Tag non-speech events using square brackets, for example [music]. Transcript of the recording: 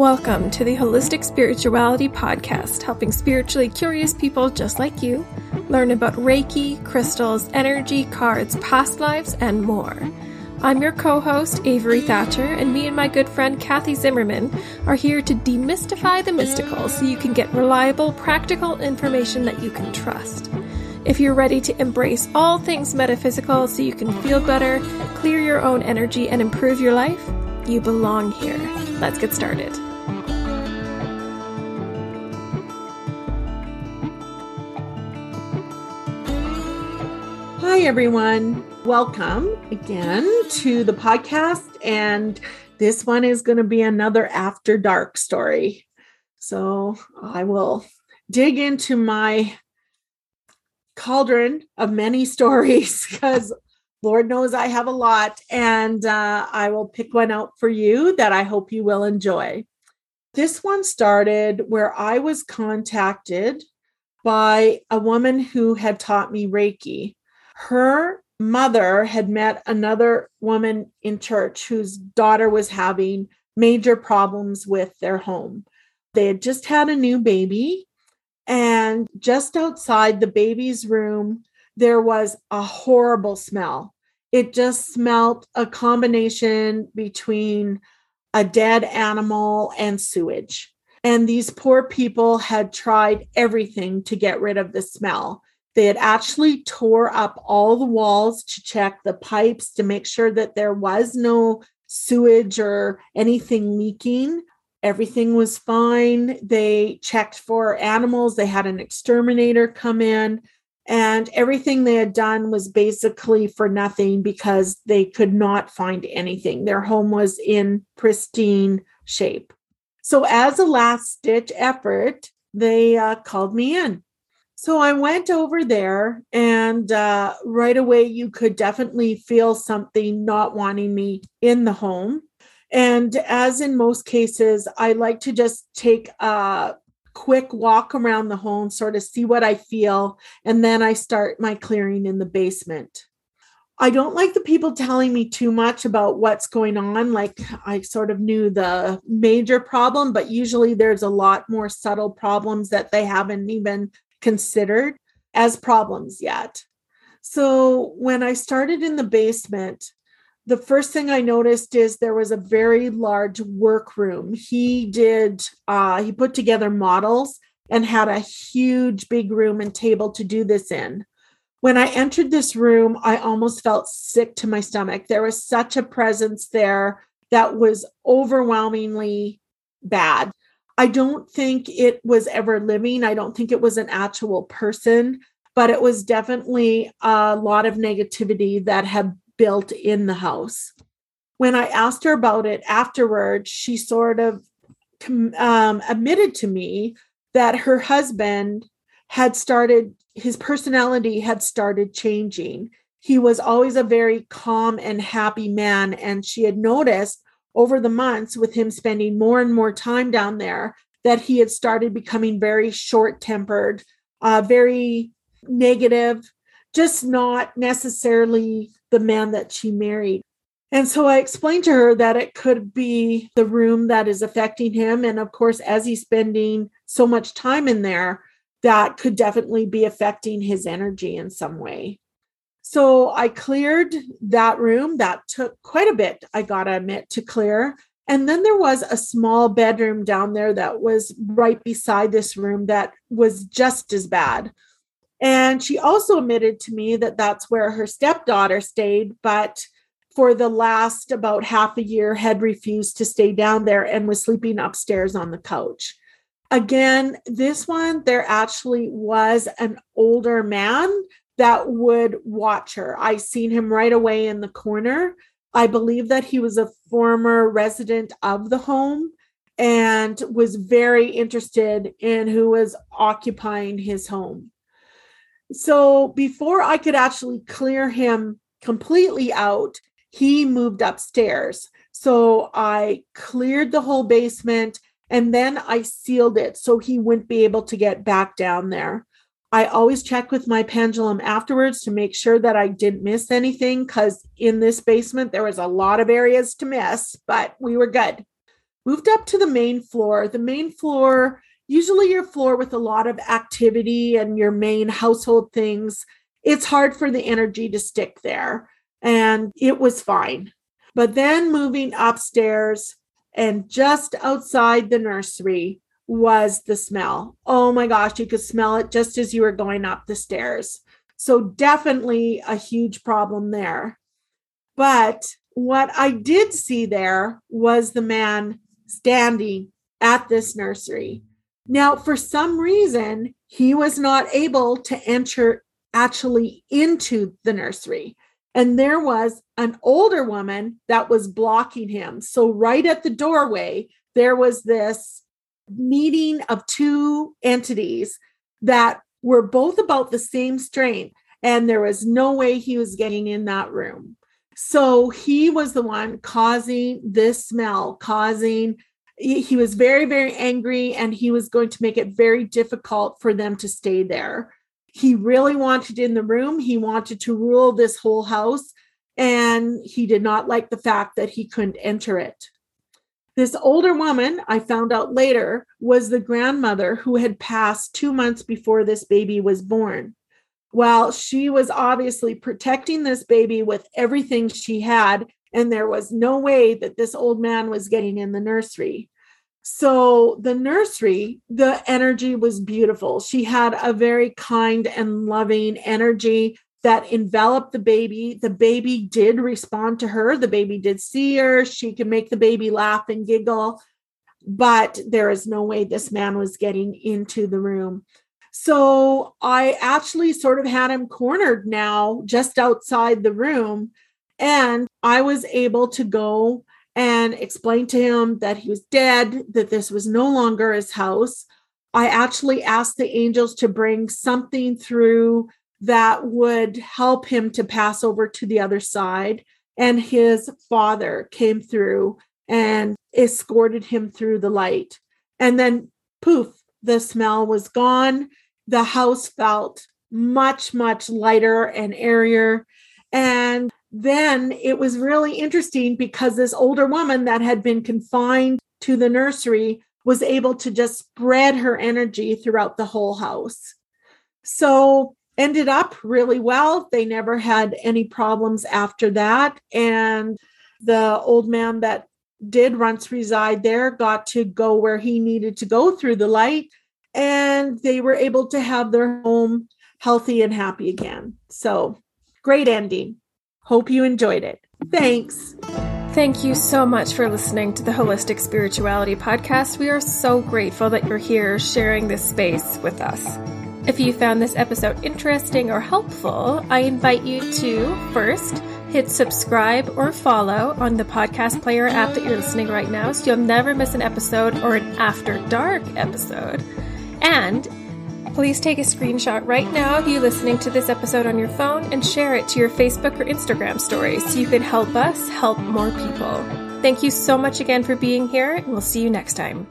Welcome to the Holistic Spirituality Podcast, helping spiritually curious people just like you learn about Reiki, crystals, energy, cards, past lives, and more. I'm your co host, Avery Thatcher, and me and my good friend Kathy Zimmerman are here to demystify the mystical so you can get reliable, practical information that you can trust. If you're ready to embrace all things metaphysical so you can feel better, clear your own energy, and improve your life, you belong here. Let's get started. Everyone. Welcome again to the podcast. And this one is going to be another after dark story. So I will dig into my cauldron of many [laughs] stories because Lord knows I have a lot. And uh, I will pick one out for you that I hope you will enjoy. This one started where I was contacted by a woman who had taught me Reiki her mother had met another woman in church whose daughter was having major problems with their home. They had just had a new baby, and just outside the baby's room, there was a horrible smell. It just smelled a combination between a dead animal and sewage. And these poor people had tried everything to get rid of the smell. They had actually tore up all the walls to check the pipes to make sure that there was no sewage or anything leaking. Everything was fine. They checked for animals. They had an exterminator come in, and everything they had done was basically for nothing because they could not find anything. Their home was in pristine shape. So, as a last ditch effort, they uh, called me in so I went over there, and uh, right away, you could definitely feel something not wanting me in the home. And as in most cases, I like to just take a quick walk around the home, sort of see what I feel, and then I start my clearing in the basement. I don't like the people telling me too much about what's going on. Like I sort of knew the major problem, but usually there's a lot more subtle problems that they haven't even considered as problems yet. So when I started in the basement, the first thing I noticed is there was a very large workroom. He did, uh, he put together models and had a huge big room and table to do this in. When I entered this room, I almost felt sick to my stomach. There was such a presence there that was overwhelmingly bad. I don't think it was ever living. I don't think it was an actual person, but it was definitely a lot of negativity that had built in the house. When I asked her about it afterwards, she sort of um, admitted to me that her husband had started, his personality had started changing. He was always a very calm and happy man. And she had noticed over the months with him spending more and more time down there that he had started becoming very short tempered, uh, very negative, just not necessarily the man that she married. And so I explained to her that it could be the room that is affecting him. And of course, as he's spending so much time in there, that could definitely be affecting his energy in some way. So I cleared that room. That took quite a bit, I got to admit, to clear. And then there was a small bedroom down there that was right beside this room that was just as bad. And she also admitted to me that that's where her stepdaughter stayed, but for the last about half a year had refused to stay down there and was sleeping upstairs on the couch. Again, this one, there actually was an older man that would watch her. I seen him right away in the corner. I believe that he was a former resident of the home and was very interested in who was occupying his home. So before I could actually clear him completely out, he moved upstairs. So I cleared the whole basement and then I sealed it so he wouldn't be able to get back down there. I always check with my pendulum afterwards to make sure that I didn't miss anything because in this basement there was a lot of areas to miss, but we were good. moved up to the main floor. The main floor, usually your floor with a lot of activity and your main household things, it's hard for the energy to stick there. And it was fine. But then moving upstairs and just outside the nursery was the smell. Oh my gosh, you could smell it just as you were going up the stairs. So, definitely a huge problem there. But what I did see there was the man standing at this nursery. Now, for some reason, he was not able to enter actually into the nursery. And there was an older woman that was blocking him. So, right at the doorway, there was this meeting of two entities that were both about the same strain. And there was no way he was getting in that room. So he was the one causing this smell, causing, he was very, very angry, and he was going to make it very difficult for them to stay there. He really wanted in the room, he wanted to rule this whole house, and he did not like the fact that he couldn't enter it. This older woman, I found out later, was the grandmother who had passed two months before this baby was born. Well, she was obviously protecting this baby with everything she had, and there was no way that this old man was getting in the nursery. So, the nursery, the energy was beautiful. She had a very kind and loving energy that enveloped the baby. The baby did respond to her. The baby did see her. She could make the baby laugh and giggle, but there is no way this man was getting into the room. So I actually sort of had him cornered now just outside the room. And I was able to go and explain to him that he was dead, that this was no longer his house. I actually asked the angels to bring something through that would help him to pass over to the other side. And his father came through and escorted him through the light. And then, poof, the smell was gone. The house felt much, much lighter and airier. And then it was really interesting because this older woman that had been confined to the nursery was able to just spread her energy throughout the whole house. So ended up really well. They never had any problems after that. And the old man that did once reside there got to go where he needed to go through the light. And they were able to have their home healthy and happy again. So great ending. Hope you enjoyed it. Thanks. Thank you so much for listening to the Holistic Spirituality Podcast. We are so grateful that you're here sharing this space with us. If you found this episode interesting or helpful, I invite you to first hit subscribe or follow on the podcast player app that you're listening right now so you'll never miss an episode or an after dark episode. And please take a screenshot right now of you listening to this episode on your phone and share it to your Facebook or Instagram stories so you can help us help more people. Thank you so much again for being here, and we'll see you next time.